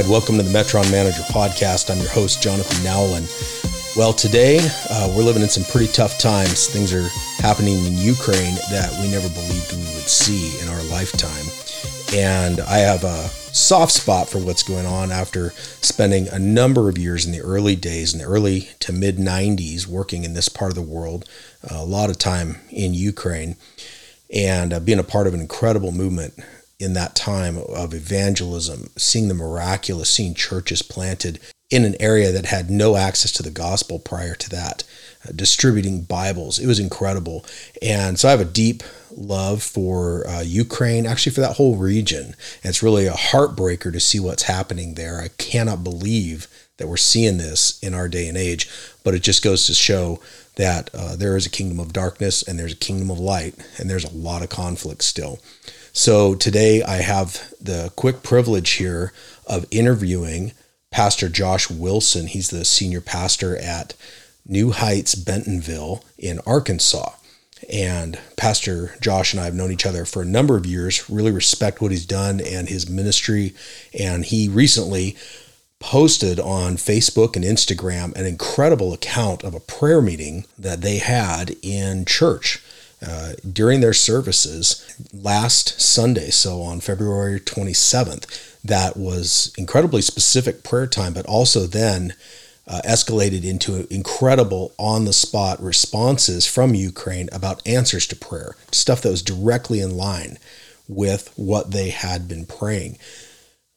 right, welcome to the Metron Manager Podcast. I'm your host, Jonathan Nowlin. Well, today uh, we're living in some pretty tough times. Things are happening in Ukraine that we never believed we would see in our lifetime. And I have a soft spot for what's going on after spending a number of years in the early days, in the early to mid 90s, working in this part of the world, a lot of time in Ukraine, and uh, being a part of an incredible movement in that time of evangelism, seeing the miraculous, seeing churches planted in an area that had no access to the gospel prior to that, uh, distributing Bibles. It was incredible. And so I have a deep love for uh, Ukraine, actually, for that whole region. And it's really a heartbreaker to see what's happening there. I cannot believe that we're seeing this in our day and age, but it just goes to show that uh, there is a kingdom of darkness and there's a kingdom of light, and there's a lot of conflict still. So today I have the quick privilege here of interviewing Pastor Josh Wilson. He's the senior pastor at New Heights Bentonville in Arkansas. And Pastor Josh and I have known each other for a number of years, really respect what he's done and his ministry. And he recently posted on Facebook and Instagram an incredible account of a prayer meeting that they had in church uh, during their services last Sunday, so on February 27th, that was incredibly specific prayer time, but also then uh, escalated into incredible on the spot responses from Ukraine about answers to prayer, stuff that was directly in line with what they had been praying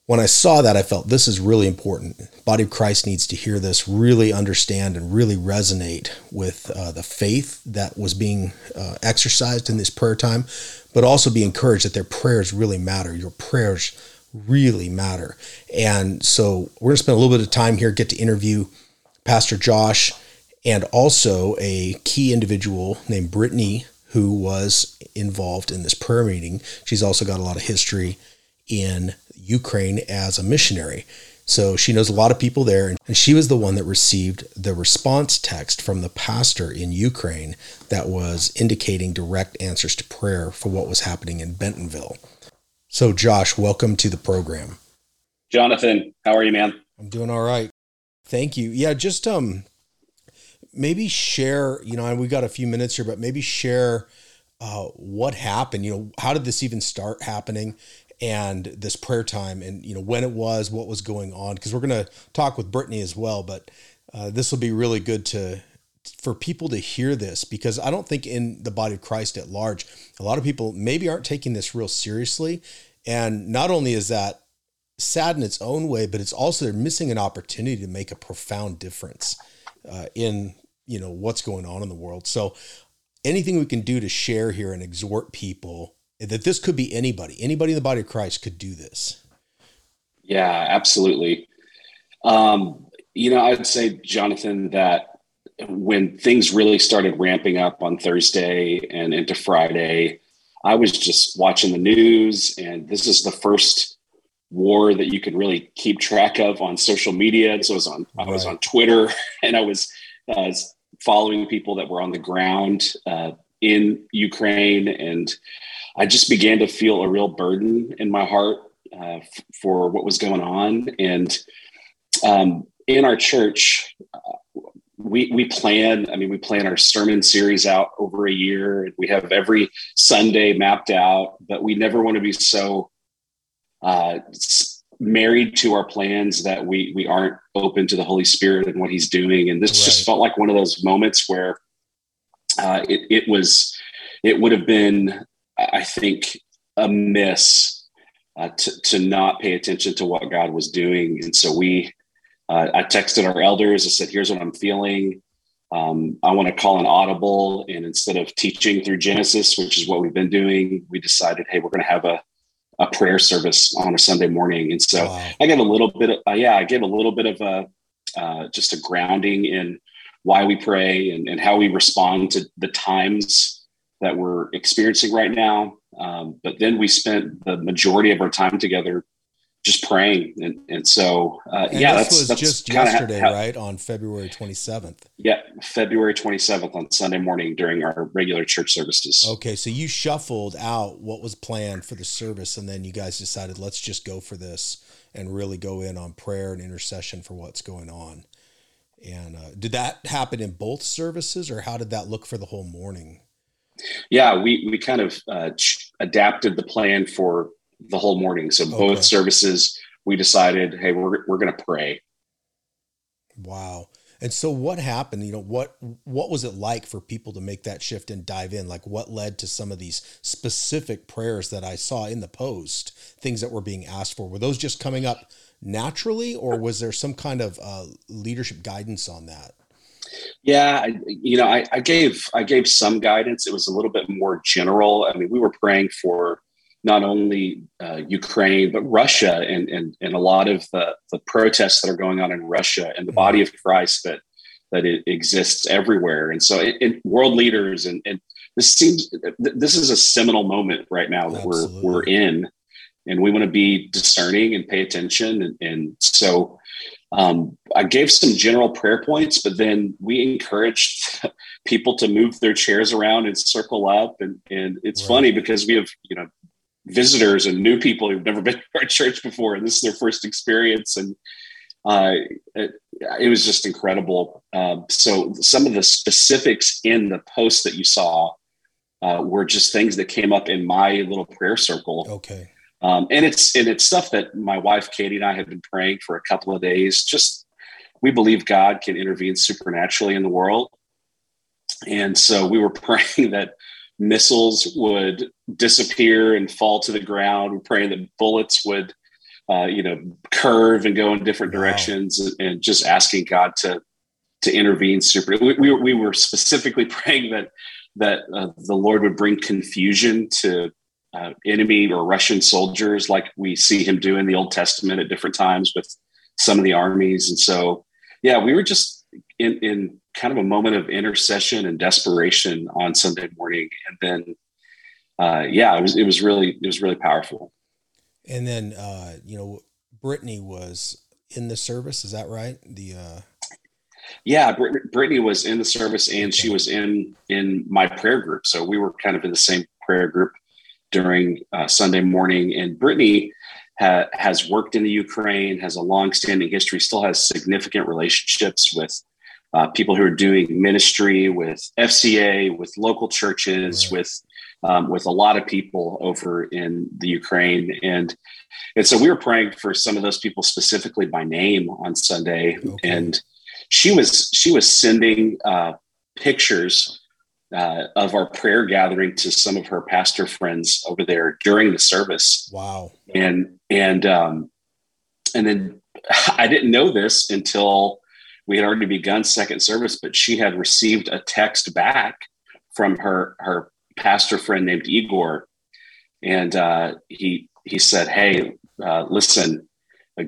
when I saw that, I felt this is really important. Body of Christ needs to hear this, really understand, and really resonate with uh, the faith that was being uh, exercised in this prayer time, but also be encouraged that their prayers really matter. Your prayers really matter. And so we're going to spend a little bit of time here, get to interview Pastor Josh and also a key individual named Brittney who was involved in this prayer meeting. She's also got a lot of history in Ukraine as a missionary. So she knows a lot of people there, and she was the one that received the response text from the pastor in Ukraine that was indicating direct answers to prayer for what was happening in Bentonville. So, Josh, welcome to the program. Jonathan, how are you, man? I'm doing all right. Thank you. Yeah, just um, maybe share. You know, we got a few minutes here, but maybe share uh, what happened. You know, how did this even start happening? And this prayer time and you know when it was what was going on because we're going to talk with brittney as well but uh, this will be really good to for people to hear this because i don't think in the body of christ at large a lot of people maybe aren't taking this real seriously. And not only is that sad in its own way but it's also they're missing an opportunity to make a profound difference uh, in you know what's going on in the world. So anything we can do to share here and exhort people that this could be anybody. Anybody in the body of Christ could do this. Yeah, absolutely. Um, you know, I'd say, Jonathan, that when things really started ramping up on Thursday and into Friday, I was just watching the news, and this is the first war that you can really keep track of on social media. And so I was on, right. I was on Twitter, and I was uh, following people that were on the ground uh, in Ukraine, and I just began to feel a real burden in my heart uh, f- for what was going on. And um, in our church, uh, we we plan. I mean, we plan our sermon series out over a year. We have every Sunday mapped out, but we never want to be so uh, married to our plans that we we aren't open to the Holy Spirit and what He's doing. And this right. just felt like one of those moments where uh, it, it was it would have been I think, amiss uh, to, to not pay attention to what God was doing. And so we, uh, I texted our elders. I said, "Here's what I'm feeling. um, I want to call an audible. And instead of teaching through Genesis, which is what we've been doing, we decided, hey, we're going to have a, a prayer service on a Sunday morning. And so wow. I gave a little bit of, uh, yeah, I gave a little bit of a, uh, just a grounding in why we pray and, and how we respond to the times that we're experiencing right now. Um, but then we spent the majority of our time together just praying. And, and so, uh, and yeah, that's, that's just yesterday, how, right? On February 27th. Yeah. February 27th on Sunday morning during our regular church services. Okay. So you shuffled out what was planned for the service. And then you guys decided, let's just go for this and really go in on prayer and intercession for what's going on. And uh, did that happen in both services or how did that look for the whole morning? Yeah, we, we kind of uh, adapted the plan for the whole morning. So okay. both services, we decided, hey, we're we're going to pray. Wow. And so what happened? You know, what what was it like for people to make that shift and dive in? Like what led to some of these specific prayers that I saw in the post, things that were being asked for? Were those just coming up naturally or was there some kind of uh, leadership guidance on that? Yeah, I, you know, I, I gave I gave some guidance. It was a little bit more general. I mean, we were praying for not only uh, Ukraine, but Russia and, and, and a lot of the, the protests that are going on in Russia and the body of Christ that, that it exists everywhere. And so it, it, world leaders and, and this seems, this is a seminal moment right now that Absolutely. we're, we're in and we want to be discerning and pay attention. And, and so um, I gave some general prayer points, but then we encouraged people to move their chairs around and circle up. And, and it's right. funny because we have, you know, visitors and new people who've never been to our church before, and this is their first experience. And uh, it, it, was just incredible. Um, so some of the specifics in the post that you saw uh, were just things that came up in my little prayer circle. Okay. Um, and it's and it's stuff that my wife Katie and I have been praying for a couple of days. Just we believe God can intervene supernaturally in the world, and so we were praying that missiles would disappear and fall to the ground. We're praying that bullets would, uh, you know, curve and go in different wow. directions, and, and, just asking God to to intervene. Super. We, we, we were specifically praying that that uh, the Lord would bring confusion to uh, enemy or Russian soldiers, like we see Him do in the Old Testament at different times with some of the armies. And so, yeah, we were just in in kind of a moment of intercession and desperation on Sunday morning, and then uh, yeah, it was it was really it was really powerful. And then uh, you know, Brittney was in the service. Is that right? The uh... yeah, Brit- Brittney was in the service, and okay. she was in in my prayer group. So we were kind of in the same prayer group during uh, Sunday morning. And Brittney ha- has worked in the Ukraine, has a long-standing history, still has significant relationships with uh, people who are doing ministry with FCA, with local churches, with um, with a lot of people over in the Ukraine, and and so we were praying for some of those people specifically by name on Sunday, okay. and she was she was sending uh, pictures uh, of our prayer gathering to some of her pastor friends over there during the service. Wow! And and um, and then I didn't know this until we had already begun second service, but she had received a text back from her her pastor friend named Igor, and uh, he he said, "Hey, uh, listen,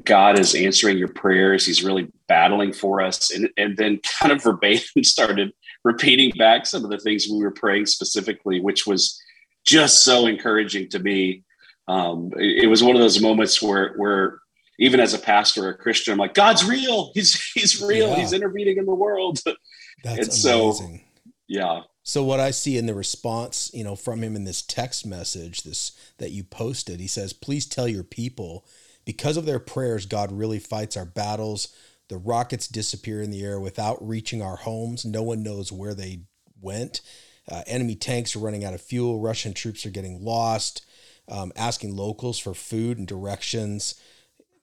God is answering your prayers. He's really battling for us," and and then kind of verbatim started repeating back some of the things we were praying specifically, which was just so encouraging to me. Um, it, it was one of those moments where where even as a pastor or a Christian, I'm like, God's real. He's he's real. Yeah. He's intervening in the world. That's and amazing. So, yeah. So what I see in the response, you know, from him in this text message, this that you posted, he says, "Please tell your people, because of their prayers, God really fights our battles. The rockets disappear in the air without reaching our homes. No one knows where they went. Uh, enemy tanks are running out of fuel. Russian troops are getting lost. Um, asking locals for food and directions."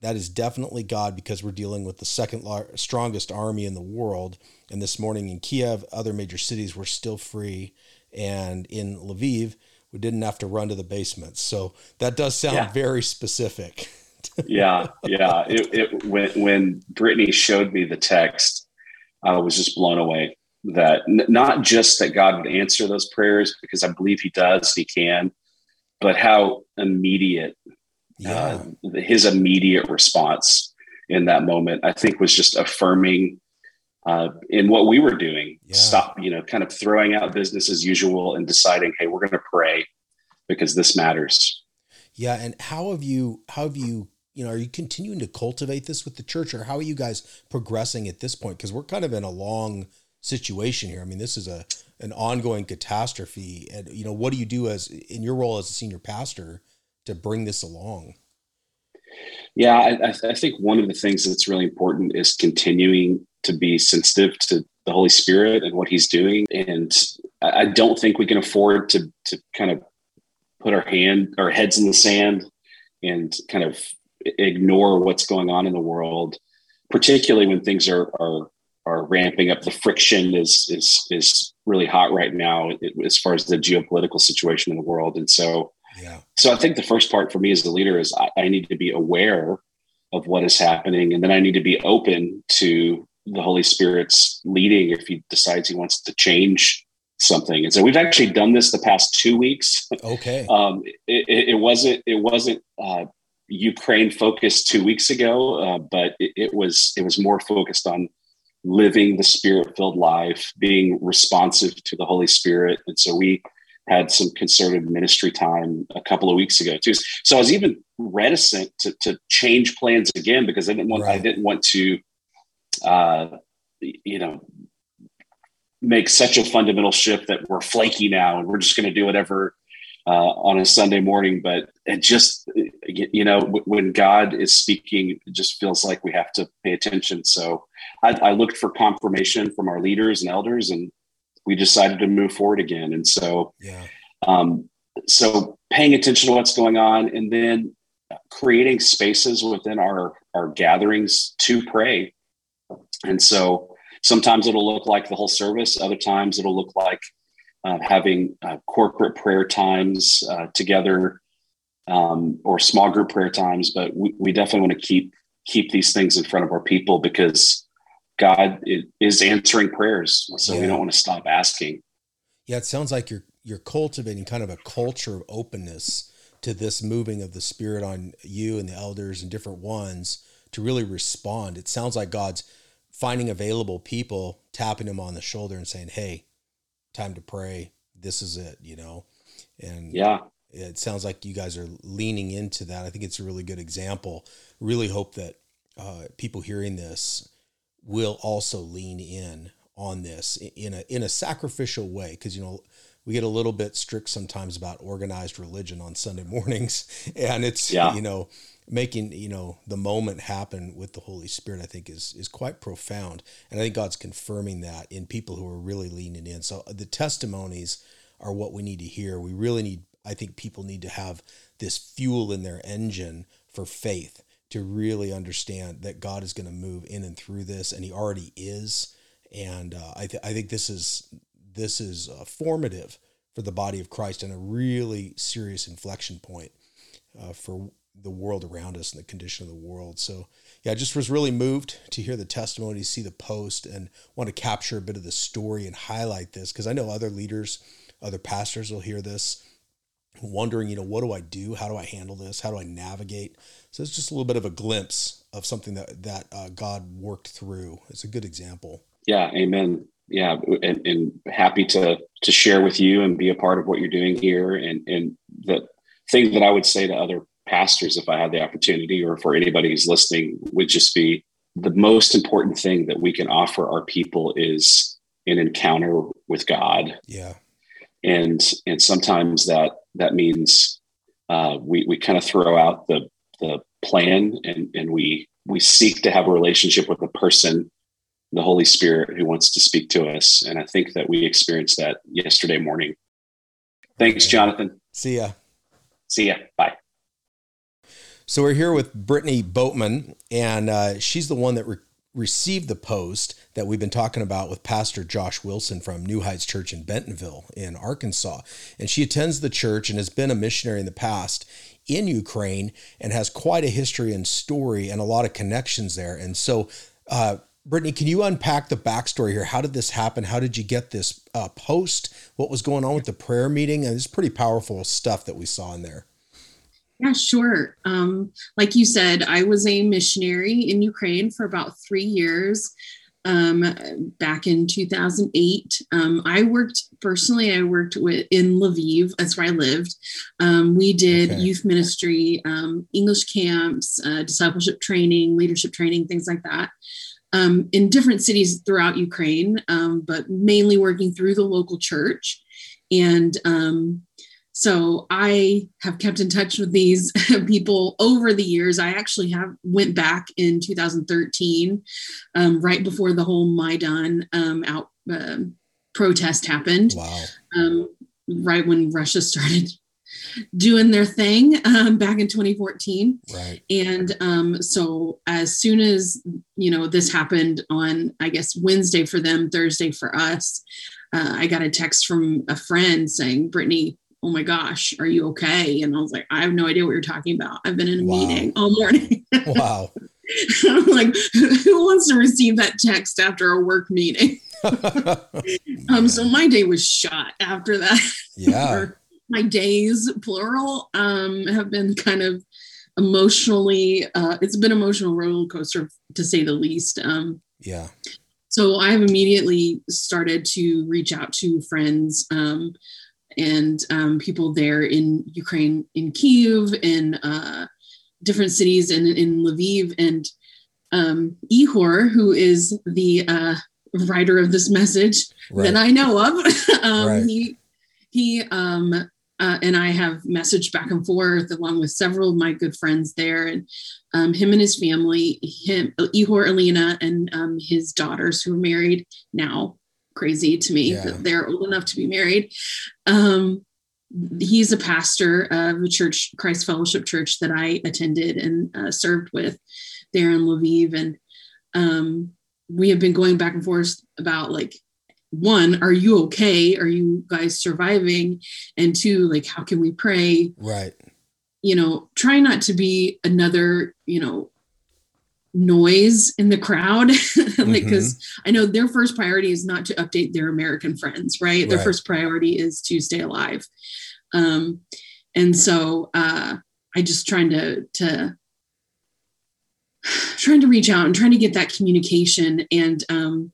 that is definitely God because we're dealing with the second lar- strongest army in the world. And this morning in Kiev, other major cities were still free. And in Lviv, we didn't have to run to the basements. So that does sound yeah. very specific. yeah, yeah. It, it, when when Brittney showed me the text, I was just blown away. that n- not just that God would answer those prayers because I believe He does, He can, but how immediate yeah. uh, His immediate response in that moment, I think, was just affirming uh, in what we were doing. Yeah. Stop, you know, kind of throwing out business as usual and deciding, hey, we're going to pray because this matters. Yeah, and how have you how have you you know are you continuing to cultivate this with the church, or how are you guys progressing at this point? Because we're kind of in a long situation here. I mean, this is a an ongoing catastrophe, and you know, what do you do as in your role as a senior pastor to bring this along? Yeah, I, I think one of the things that's really important is continuing to be sensitive to the Holy Spirit and what He's doing. And I don't think we can afford to to kind of put our hand our heads in the sand and kind of ignore what's going on in the world, particularly when things are are are ramping up. The friction is is is really hot right now as far as the geopolitical situation in the world, and so yeah. So I think the first part for me as a leader is I, I need to be aware of what is happening, and then I need to be open to the Holy Spirit's leading if he decides he wants to change something. And so we've actually done this the past two weeks. Okay. um, it, it, it, wasn't it wasn't uh, Ukraine focused two weeks ago, uh, but it, it, was it was more focused on living the Spirit filled life, being responsive to the Holy Spirit, and so we had some concerted ministry time a couple of weeks ago too. So I was even reticent to, to change plans again because I didn't want right. I didn't want to uh, you know, make such a fundamental shift that we're flaky now and we're just going to do whatever uh, on a Sunday morning. But it just, you know, when God is speaking, it just feels like we have to pay attention. So I, I looked for confirmation from our leaders and elders, and we decided to move forward again. And so, yeah. Um, so paying attention to what's going on, and then creating spaces within our our gatherings to pray and so sometimes it'll look like the whole service, other times it'll look like uh, having uh, corporate prayer times uh, together um, or small group prayer times. But we, we definitely want to keep keep these things in front of our people because God is answering prayers. So yeah. we don't want to stop asking. Yeah, it sounds like you're you're cultivating kind of a culture of openness to this moving of the spirit on you and the elders and different ones to really respond. It sounds like God's finding available people, tapping them on the shoulder and saying, Hey, time to pray. This is it, you know? And yeah, it sounds like you guys are leaning into that. I think it's a really good example. Really hope that uh, people hearing this will also lean in on this in a in a sacrificial way because you know we get a little bit strict sometimes about organized religion on Sunday mornings and it's yeah. you know making you know the moment happen with the holy spirit i think is is quite profound. And i think god's confirming that in people who are really leaning in. So the testimonies are what we need to hear. We really need i think people need to have this fuel in their engine for faith to really understand that god is going to move in and through this and he already is. And uh, I, th- I think this is this is uh, formative for the body of christ and a really serious inflection point uh, for the world around us and the condition of the world. So, yeah, I just was really moved to hear the testimony, see the post, and want to capture a bit of the story and highlight this because I know other leaders, other pastors will hear this, wondering, you know, what do I do? How do I handle this? How do I navigate? So it's just a little bit of a glimpse of something that that uh, God worked through. It's a good example. Yeah, Amen. Yeah, and, and happy to to share with you and be a part of what you're doing here. And and the thing that I would say to other pastors, if I had the opportunity, or for anybody who's listening, would just be the most important thing that we can offer our people is an encounter with God. Yeah. And and sometimes that that means uh, we we kind of throw out the the plan and and we we seek to have a relationship with the person, the Holy Spirit who wants to speak to us. And I think that we experienced that yesterday morning. Thanks, Jonathan. See ya. See ya. Bye. So we're here with Brittney Boatman, and uh, she's the one that re- received the post that we've been talking about with Pastor Josh Wilson from New Heights Church in Bentonville in Arkansas. And she attends the church and has been a missionary in the past in Ukraine and has quite a history and story and a lot of connections there. And so, uh, Brittney, can you unpack the backstory here? How did this happen? How did you get this uh, post? What was going on with the prayer meeting? And it's pretty powerful stuff that we saw in there. Yeah, sure. Um, like you said, I was a missionary in Ukraine for about three years um, back in 2008. Um, I worked personally, I worked with in Lviv, that's where I lived. Um, we did okay. youth ministry, um, English camps, uh, discipleship training, leadership training, things like that. Um, in different cities throughout Ukraine, um, but mainly working through the local church. And so I have kept in touch with these people over the years. I actually have went back in 2013, um, right before the whole Maidan um, out uh, protest happened. Wow. Um, right when Russia started doing their thing um, back in 2014. Right. And um, so as soon as you know this happened on, I guess Wednesday for them, Thursday for us, uh, I got a text from a friend saying, "Brittney." Oh my gosh, are you okay? And I was like, I have no idea what you're talking about. I've been in a wow. meeting all morning. wow. I'm like, who wants to receive that text after a work meeting? um, so my day was shot after that. Yeah. my days, plural, um, have been kind of emotionally, uh, it's been emotional roller coaster to say the least. Um, yeah. So I've immediately started to reach out to friends. Um, and um, people there in Ukraine, in Kiev, in uh, different cities, and in Lviv. And um, Ihor, who is the uh, writer of this message right. that I know of, um, right. he he um, uh, and I have messaged back and forth along with several of my good friends there, and um, him and his family, him Ihor, Alina, and um, his daughters who are married now crazy to me yeah. that they're old enough to be married. Um, he's a pastor of a church, Christ Fellowship Church, that I attended and uh, served with there in Lviv. And um, we have been going back and forth about like, one, are you okay? Are you guys surviving? And two, like, how can we pray? Right. You know, try not to be another, you know, noise in the crowd. Like because mm-hmm. i know their first priority is not to update their american friends right, their first priority is to stay alive. Um and so uh i just trying to to trying to reach out and trying to get that communication. And um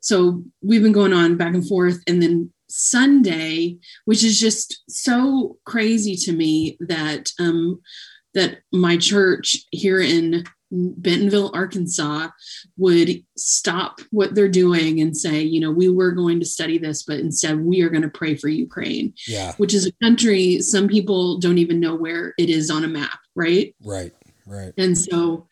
so we've been going on back and forth. And then sunday which is just so crazy to me that um that my church here in Bentonville, Arkansas would stop what they're doing and say, you know, we were going to study this, but instead we are going to pray for Ukraine. Yeah. Which is a country some people don't even know where it is on a map, right? Right. Right. And so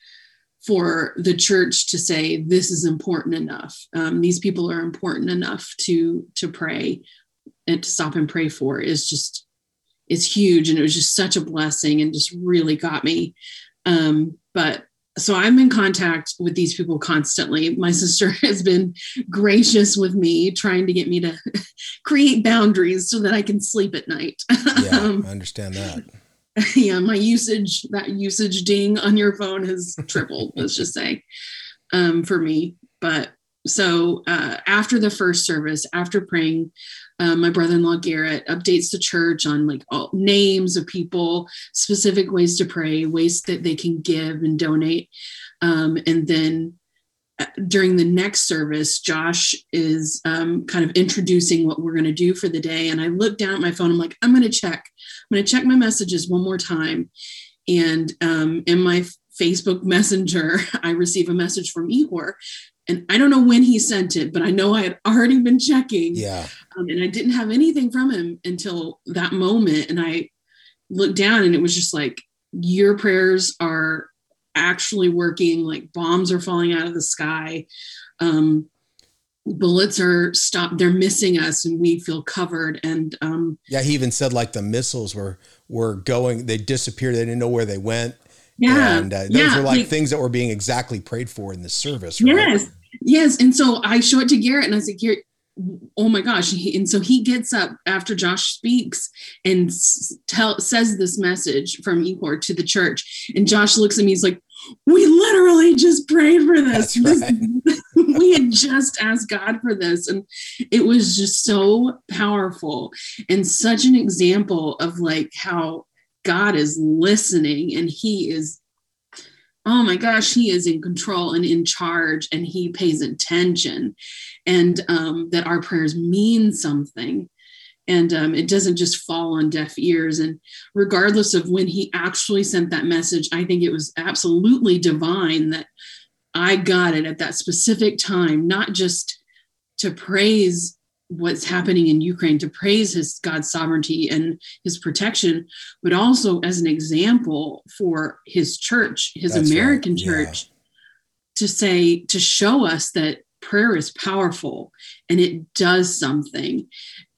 for the church to say this is important enough, um, these people are important enough to to pray and to stop and pray for is just is huge, and it was just such a blessing and just really got me. Um, but so I'm in contact with these people constantly. My sister has been gracious with me, trying to get me to create boundaries so that I can sleep at night. Yeah, um, I understand that. Yeah, my usage, that usage ding on your phone has tripled, let's just say, um, for me. But so uh, after the first service, after praying, um, my brother-in-law Garrett updates the church on like all names of people, specific ways to pray, ways that they can give and donate. Um, and then uh, during the next service, Josh is um, kind of introducing what we're going to do for the day. And I look down at my phone. I'm like, I'm going to check. I'm going to check my messages one more time. And um, in my Facebook Messenger, I receive a message from Ihor and I don't know when he sent it, but I know I had already been checking. Yeah. Um, and I didn't have anything from him until that moment. And I looked down and it was just like, your prayers are actually working. Like bombs are falling out of the sky. Um, bullets are stopped. They're missing us and we feel covered. And um, yeah, he even said like the missiles were, were going, they disappeared. They didn't know where they went yeah. And uh, those yeah. were like, like, things that were being exactly prayed for in the service. Right? Yes. Yes. And so I show it to Garrett and I said, Garrett, oh my gosh. And so he gets up after Josh speaks and tell, says this message from Ihor to the church. And Josh looks at me, he's like, we literally just prayed for this. Right. we had just asked God for this. And it was just so powerful and such an example of like how God is listening and he is oh my gosh, he is in control and in charge and he pays attention. And um, that our prayers mean something. And um, it doesn't just fall on deaf ears. And regardless of when he actually sent that message i think it was absolutely divine that i got it at that specific time not just to praise what's happening in ukraine to praise his god's sovereignty and his protection but also as an example for his church his That's american right. Yeah. church to say to show us that prayer is powerful and it does something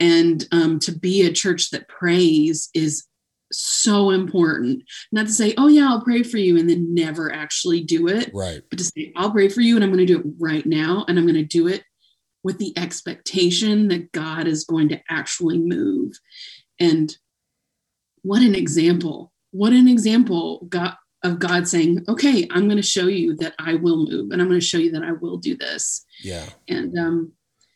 and um, to be a church that prays is so important not to say oh yeah i'll pray for you and then never actually do it Right. but to say i'll pray for you and i'm going to do it right now and i'm going to do it with the expectation that god is going to actually move and what an example what an example god of god saying okay i'm going to show you that i will move and i'm going to show you that i will do this Yeah. and um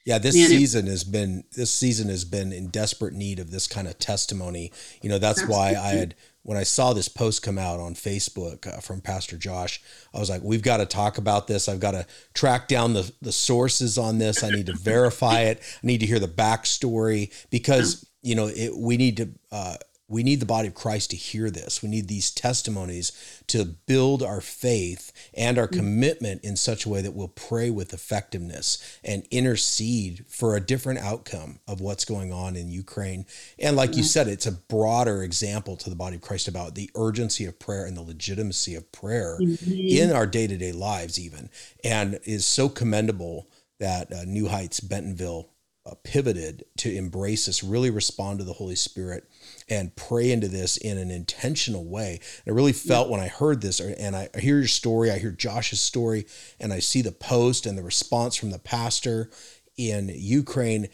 Yeah, this Man, it- season has been this season has been in desperate need of this kind of testimony. You know, that's why I had when I saw this post come out on Facebook uh, from Pastor Josh, I was like, we've got to talk about this. I've got to track down the the sources on this. I need to verify it. I need to hear the backstory because you know it, we need to. Uh, we need the body of Christ to hear this. We need these testimonies to build our faith and our mm. commitment in such a way that we'll pray with effectiveness and intercede for a different outcome of what's going on in Ukraine. And like you mm. said, it's a broader example to the body of Christ about the urgency of prayer and the legitimacy of prayer mm-hmm. in our day to day lives, even, and is so commendable that uh, New Heights Bentonville uh, pivoted to embrace this, really respond to the Holy Spirit, and pray into this in an intentional way. And I really felt when I heard this, and I hear your story, I hear Josh's story, and I see the post and the response from the pastor in Ukraine.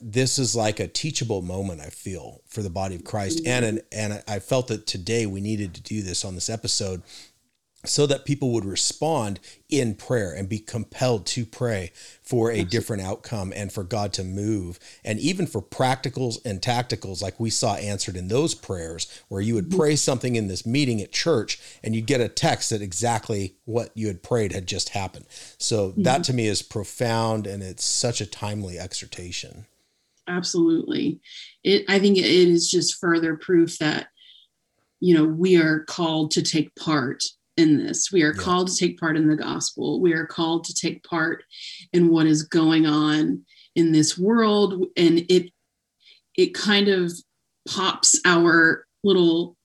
This is like a teachable moment. I feel for the body of Christ, and an, and I- I felt that today we needed to do this on this episode so that people would respond in prayer and be compelled to pray for a different outcome and for God to move. And even for practicals and tacticals like we saw answered in those prayers where you would mm-hmm. pray something in this meeting at church and you'd get a text that exactly what you had prayed had just happened. So that mm-hmm. to me is profound and it's such a timely exhortation. absolutely. It i think it is just further proof that you know we are called to take part in this. We are Yeah. called to take part in the gospel. We are called to take part in what is going on in this world. And it it kind of pops our little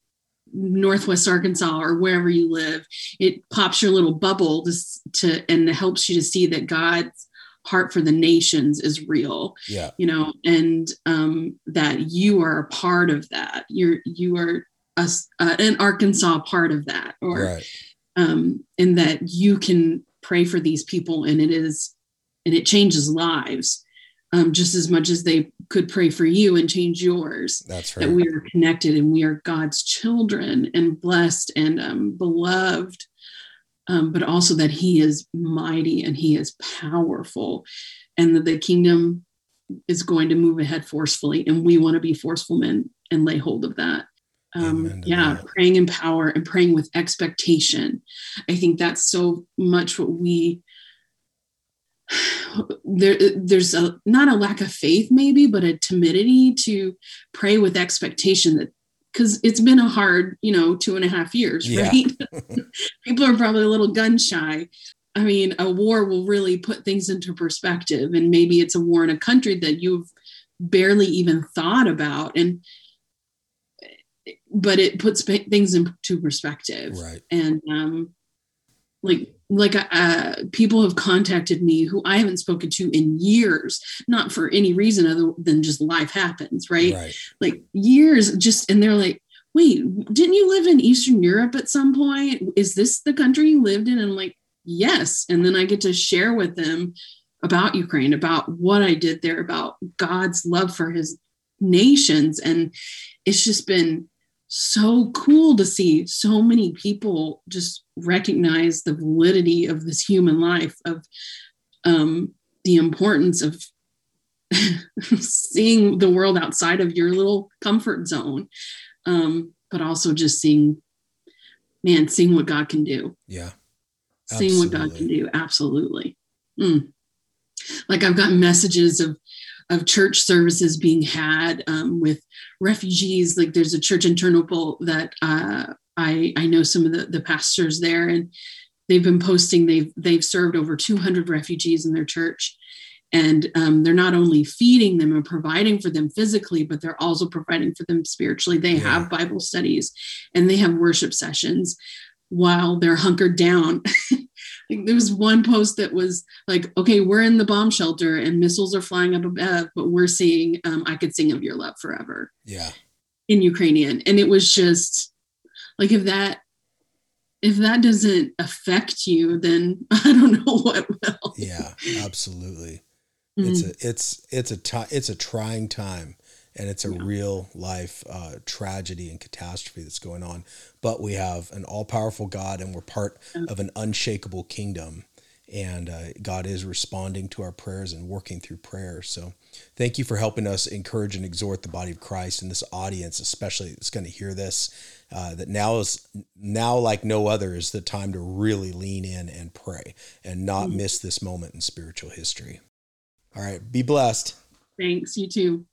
northwest arkansas or wherever you live. It pops your little bubble to, to and helps you to see that god's heart for the nations is real. Yeah. you know and um, that you are a part of that. You're you are a, s- uh, an arkansas part of that or Right. um, and that you can pray for these people and it is and it changes lives um, just as much as they could pray for you and change yours That's right. that we are connected and we are god's children and blessed and um, beloved um, but also that he is mighty and he is powerful and that the kingdom is going to move ahead forcefully and we want to be forceful men and lay hold of that um, yeah that. praying in power and praying with expectation i think that's so much what we there there's a not a lack of faith maybe but a timidity to pray with expectation that because it's been a hard you know two and a half years Yeah. right people are probably a little gun shy i mean a war will really put things into perspective and maybe it's a war in a country that you've barely even thought about and but it puts things into perspective. Right. and um like like uh people have contacted me who i haven't spoken to in years not for any reason other than just life happens right, Right. like years just and they're like wait didn't you live in eastern europe at some point? Is this the country you lived in? And i'm like yes. And then i get to share with them about ukraine about what i did there about god's love for his nations. And it's just been so cool to see so many people just recognize the validity of this human life of um, the importance of seeing the world outside of your little comfort zone um, but also just seeing man seeing what god can do yeah absolutely. seeing what god can do absolutely mm. like i've gotten messages of of church services being had um, with refugees. Like there's a church in Ternopil that uh, I, I know some of the, the pastors there and they've been posting they've they've served over 200 refugees in their church. And um, they're not only feeding them and providing for them physically but they're also providing for them spiritually. They yeah. have bible studies and they have worship sessions while they're hunkered down there was one post that was like okay we're in the bomb shelter and missiles are flying up above but we're seeing um, i could sing of your love forever. Yeah. In ukrainian. And it was just like if that if that doesn't affect you then i don't know what will. Yeah absolutely. Mm-hmm. It's a it's it's a t- it's a trying time and it's a yeah. real life uh, tragedy and catastrophe that's going on. But we have an all powerful God, and we're part of an unshakable kingdom. And uh, God is responding to our prayers and working through prayer. So, thank you for helping us encourage and exhort the body of Christ and this audience, especially that's going to hear this. Uh, that now is now like no other is the time to really lean in and pray and not mm-hmm. miss this moment in spiritual history. All right. Be blessed. Thanks. You too.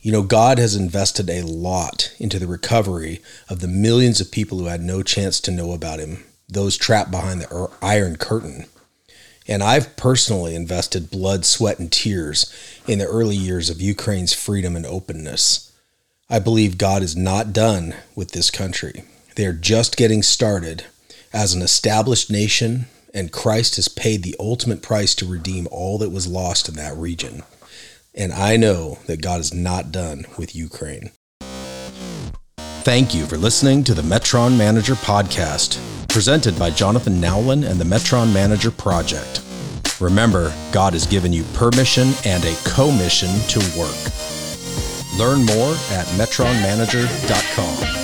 You know, God has invested a lot into the recovery of the millions of people who had no chance to know about Him, those trapped behind the er, Iron Curtain. And I've personally invested blood, sweat, and tears in the early years of Ukraine's freedom and openness. I believe God is not done with this country. They are just getting started as an established nation and Christ has paid the ultimate price to redeem all that was lost in that region. And I know that God is not done with Ukraine. Thank you for listening to the Metron Manager Podcast, presented by Jonathan Nowlin and the Metron Manager Project. Remember, God has given you permission and a commission to work. Learn more at metronmanager.com.